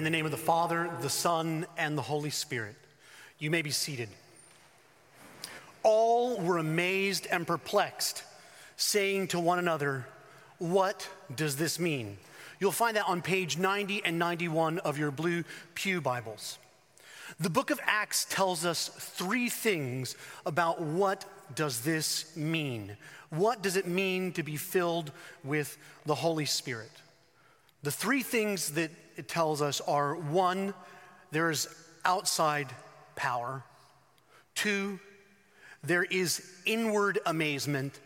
In the name of the Father, the Son, and the Holy Spirit, you may be seated. All were amazed and perplexed, saying to one another, What does this mean? You'll find that on page 90 and 91 of your blue Pew Bibles. The book of Acts tells us three things about what does this mean? What does it mean to be filled with the Holy Spirit? The three things that it tells us are one, there is outside power, two, there is inward amazement,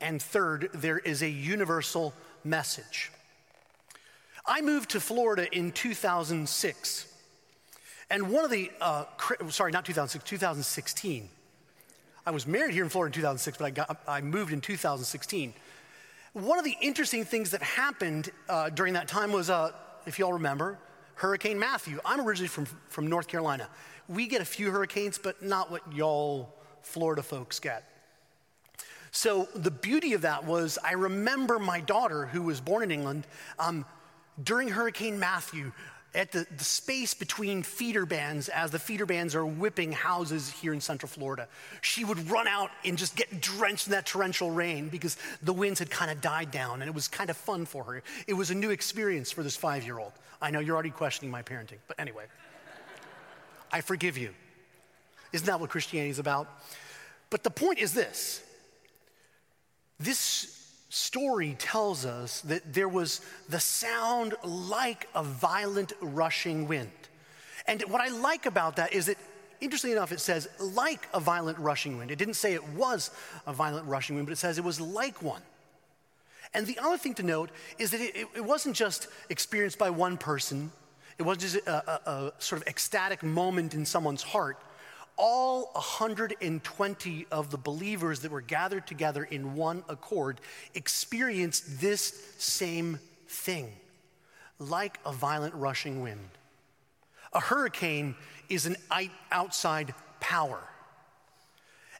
and third, there is a universal message. I moved to Florida in 2006. And one of the, uh, sorry, not 2006, 2016. I was married here in Florida in 2006, but I, got, I moved in 2016. One of the interesting things that happened uh, during that time was, uh, if y'all remember, Hurricane Matthew. I'm originally from, from North Carolina. We get a few hurricanes, but not what y'all Florida folks get. So the beauty of that was I remember my daughter, who was born in England, um, during Hurricane Matthew, at the, the space between feeder bands as the feeder bands are whipping houses here in central Florida. She would run out and just get drenched in that torrential rain because the winds had kind of died down and it was kind of fun for her. It was a new experience for this five year old. I know you're already questioning my parenting, but anyway, I forgive you. Isn't that what Christianity is about? But the point is this this story tells us that there was the sound like a violent rushing wind. And what I like about that is that, interestingly enough, it says like a violent rushing wind. It didn't say it was a violent rushing wind, but it says it was like one. And the other thing to note is that it, it wasn't just experienced by one person, it wasn't just a, a, a sort of ecstatic moment in someone's heart all 120 of the believers that were gathered together in one accord experienced this same thing, like a violent rushing wind. A hurricane is an outside power.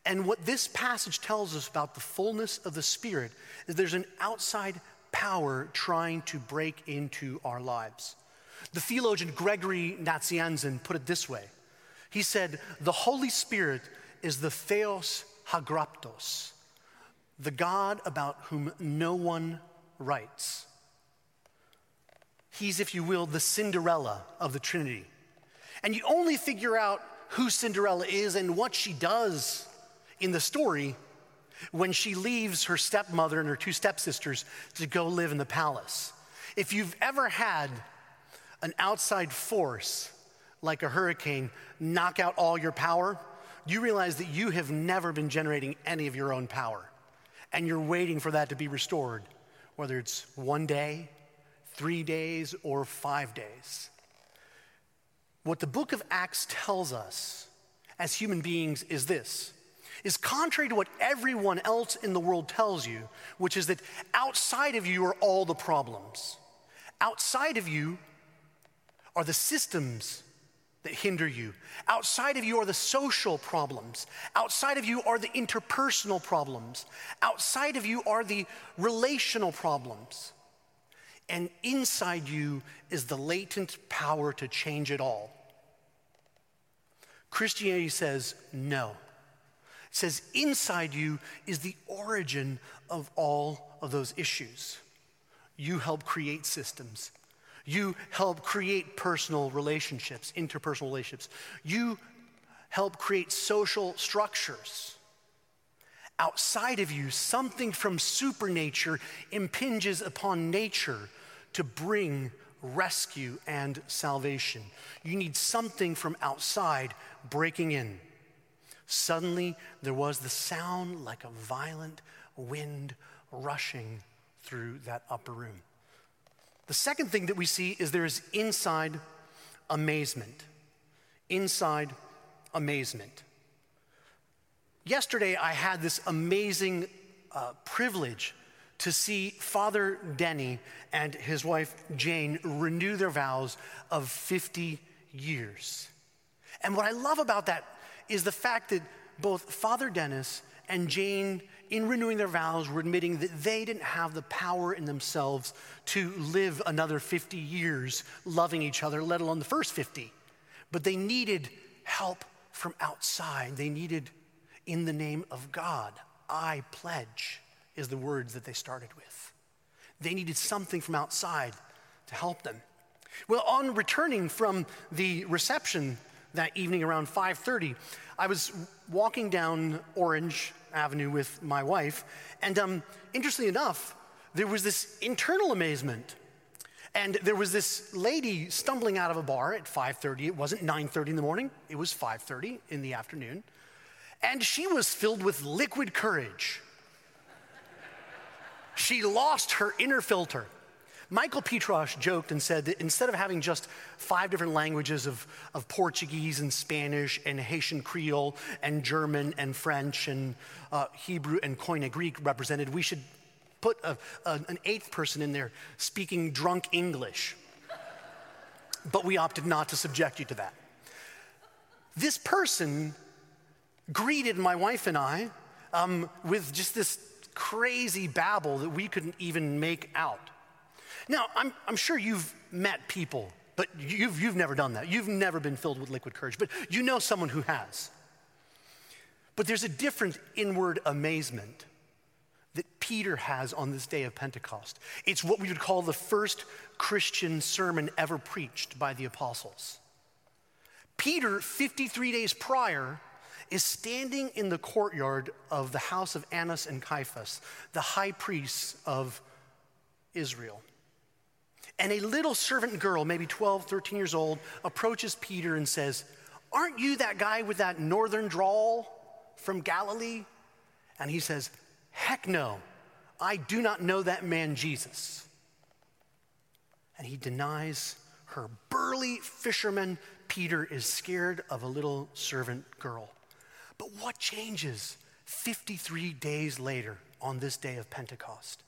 And what this passage tells us about the fullness of the Spirit is there's an outside power trying to break into our lives. The theologian Gregory Nazianzen put it this way he said, The Holy Spirit is the Theos Hagraptos, the God about whom no one writes. He's, if you will, the Cinderella of the Trinity. And you only figure out who Cinderella is and what she does in the story when she leaves her stepmother and her two stepsisters to go live in the palace. If you've ever had an outside force like a hurricane knock out all your power, you realize that you have never been generating any of your own power. And you're waiting for that to be restored, whether it's one day, three days, or five days. What the book of Acts tells us as human beings is this is contrary to what everyone else in the world tells you, which is that outside of you are all the problems. Outside of you are the systems that hinder you. Outside of you are the social problems. Outside of you are the interpersonal problems. Outside of you are the relational problems. And inside you is the latent power to change it all. Christianity says no. It says inside you is the origin of all of those issues. You help create systems. You help create personal relationships, interpersonal relationships. You help create social structures. Outside of you, something from supernature impinges upon nature to bring rescue and salvation. You need something from outside breaking in. Suddenly, there was the sound like a violent wind rushing through that upper room. The second thing that we see is there is inside amazement. Inside amazement. Yesterday, I had this amazing uh, privilege to see Father Denny and his wife Jane renew their vows of 50 years. And what I love about that is the fact that both Father Dennis and Jane in renewing their vows, were admitting that they didn't have the power in themselves to live another 50 years loving each other, let alone the first 50. But they needed help from outside. They needed, in the name of God, I pledge, is the words that they started with. They needed something from outside to help them. Well, on returning from the reception that evening around 5:30, I was walking down Orange Avenue with my wife, and um, interestingly enough, there was this internal amazement. And there was this lady stumbling out of a bar at 5:30. It wasn't 9:30 in the morning, it was 5:30 in the afternoon. And she was filled with liquid courage. she lost her inner filter. Michael Petrosh joked and said that instead of having just five different languages of, of Portuguese and Spanish and Haitian Creole and German and French and uh, Hebrew and Koine Greek represented, we should put a, a, an eighth person in there speaking drunk English. But we opted not to subject you to that. This person greeted my wife and I um, with just this crazy babble that we couldn't even make out. Now, I'm, I'm sure you've met people, but you've, you've never done that. You've never been filled with liquid courage, but you know someone who has. But there's a different inward amazement that Peter has on this day of Pentecost. It's what we would call the first Christian sermon ever preached by the apostles. Peter, 53 days prior, is standing in the courtyard of the house of Annas and Caiaphas, the high priests of Israel. And a little servant girl, maybe 12, 13 years old, approaches Peter and says, Aren't you that guy with that northern drawl from Galilee? And he says, Heck no, I do not know that man Jesus. And he denies her. Burly fisherman Peter is scared of a little servant girl. But what changes 53 days later on this day of Pentecost?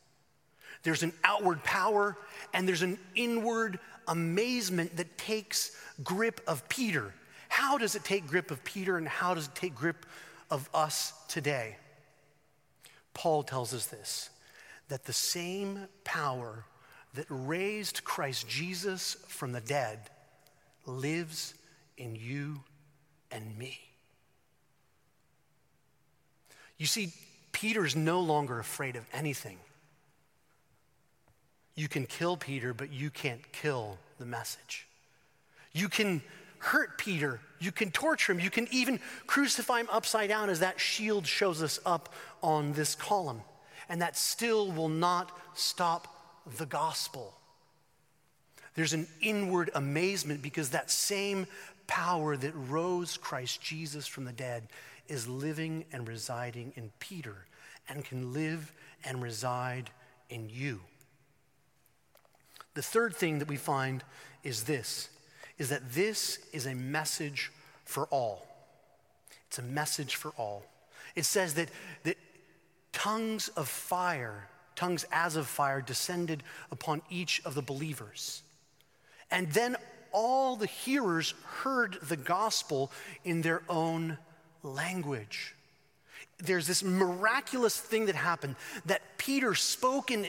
There's an outward power and there's an inward amazement that takes grip of Peter. How does it take grip of Peter and how does it take grip of us today? Paul tells us this that the same power that raised Christ Jesus from the dead lives in you and me. You see, Peter's no longer afraid of anything. You can kill Peter, but you can't kill the message. You can hurt Peter, you can torture him, you can even crucify him upside down as that shield shows us up on this column. And that still will not stop the gospel. There's an inward amazement because that same power that rose Christ Jesus from the dead is living and residing in Peter and can live and reside in you. The third thing that we find is this is that this is a message for all. It's a message for all. It says that, that tongues of fire, tongues as of fire, descended upon each of the believers. And then all the hearers heard the gospel in their own language. There's this miraculous thing that happened that Peter spoke in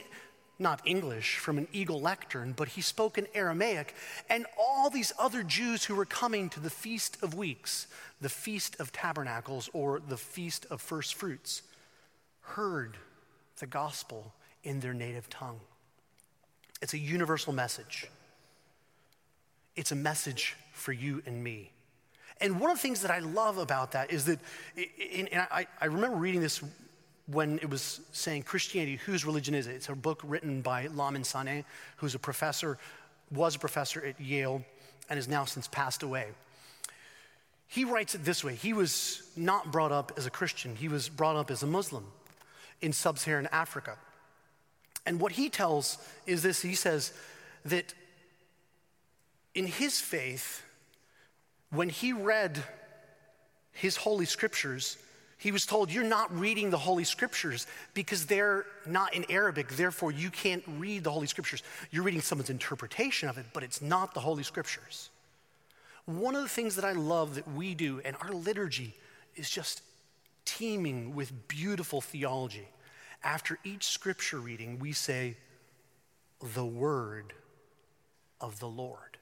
not English from an eagle lectern, but he spoke in Aramaic. And all these other Jews who were coming to the Feast of Weeks, the Feast of Tabernacles, or the Feast of First Fruits, heard the gospel in their native tongue. It's a universal message. It's a message for you and me. And one of the things that I love about that is that, and I, remember reading this when it was saying Christianity, whose religion is it? It's a book written by Lamin Sanneh, who's a professor, was a professor at Yale, and has now since passed away. He writes it this way He was not brought up as a Christian, he was brought up as a Muslim in sub Saharan Africa. And what he tells is this he says that in his faith, when he read his holy scriptures, he was told, You're not reading the Holy Scriptures because they're not in Arabic, therefore, you can't read the Holy Scriptures. You're reading someone's interpretation of it, but it's not the Holy Scriptures. One of the things that I love that we do, and our liturgy is just teeming with beautiful theology. After each scripture reading, we say, the word of the Lord.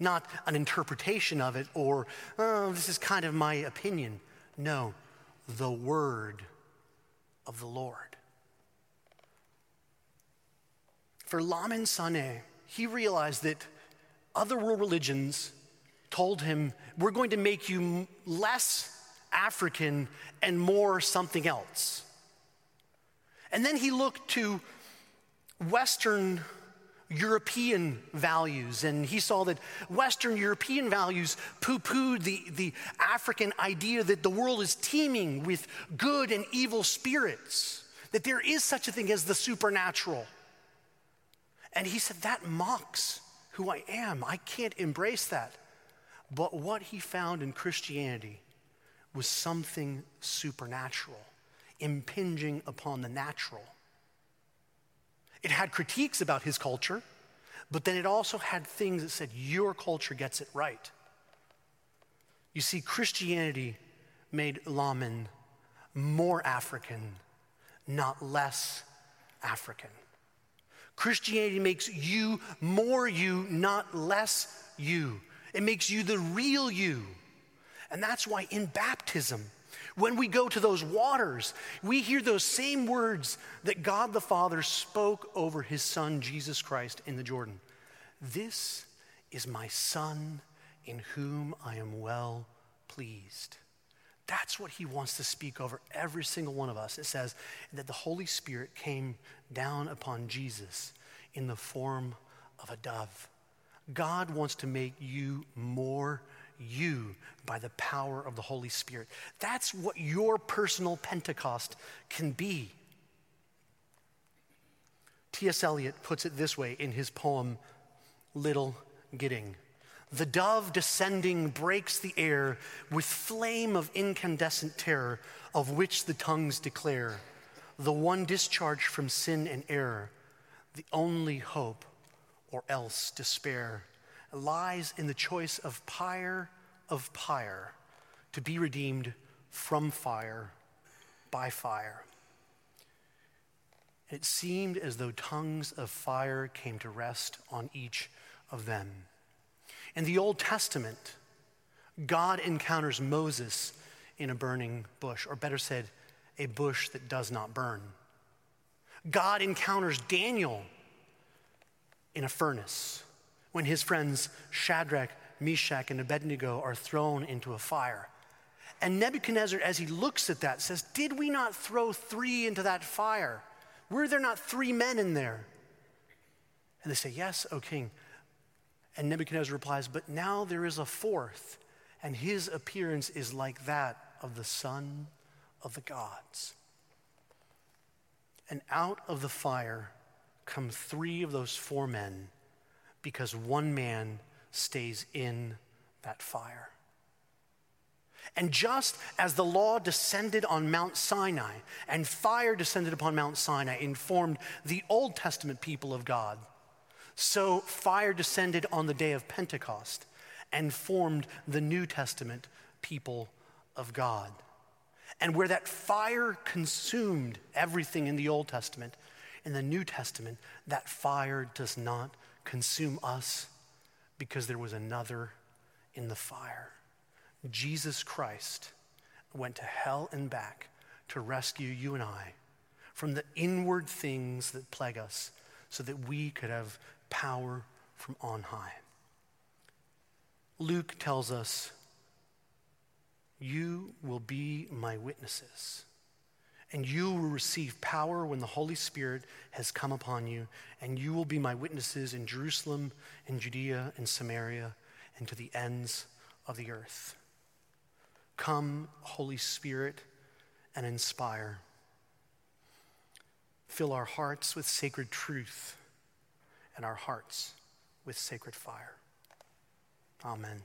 Not an interpretation of it or, oh, this is kind of my opinion. No, the word of the Lord. For Lamin Sanneh, he realized that other world religions told him, We're going to make you less African and more something else. And then he looked to Western European values, and he saw that Western European values poo pooed the, the African idea that the world is teeming with good and evil spirits, that there is such a thing as the supernatural. And he said, That mocks who I am. I can't embrace that. But what he found in Christianity was something supernatural, impinging upon the natural. It had critiques about his culture, but then it also had things that said, Your culture gets it right. You see, Christianity made Lamin more African, not less African. Christianity makes you more you, not less you. It makes you the real you. And that's why in baptism, when we go to those waters, we hear those same words that God the Father spoke over his Son, Jesus Christ, in the Jordan. This is my Son in whom I am well pleased. That's what he wants to speak over every single one of us. It says that the Holy Spirit came down upon Jesus in the form of a dove. God wants to make you more you by the power of the Holy Spirit. That's what your personal Pentecost can be. T.S. Eliot puts it this way in his poem, Little Gidding. The dove descending breaks the air with flame of incandescent terror, of which the tongues declare, the one discharged from sin and error, the only hope, or else despair lies in the choice of pyre of pyre to be redeemed from fire by fire. It seemed as though tongues of fire came to rest on each of them. In the Old Testament, God encounters Moses in a burning bush, or better said, a bush that does not burn. God encounters Daniel in a furnace when his friends Shadrach, Meshach, and Abednego are thrown into a fire. And Nebuchadnezzar, as he looks at that, says, Did we not throw three into that fire? Were there not three men in there? And they say, Yes, O king. And Nebuchadnezzar replies, But now there is a fourth, and his appearance is like that of the Son of the gods. And out of the fire come three of those four men because one man stays in that fire. And just as the law descended on Mount Sinai and fire descended upon Mount Sinai, informed the Old Testament people of God, so fire descended on the day of Pentecost and formed the New Testament people of God. And where that fire consumed everything in the Old Testament, in the New Testament, that fire does not consume us because there was another in the fire. Jesus Christ went to hell and back to rescue you and I from the inward things that plague us so that we could have power from on high. Luke tells us, You will be my witnesses and you will receive power when the Holy Spirit has come upon you, and you will be my witnesses in Jerusalem, in Judea, in Samaria, and to the ends of the earth. Come, Holy Spirit, and inspire. Fill our hearts with sacred truth and our hearts with sacred fire. Amen.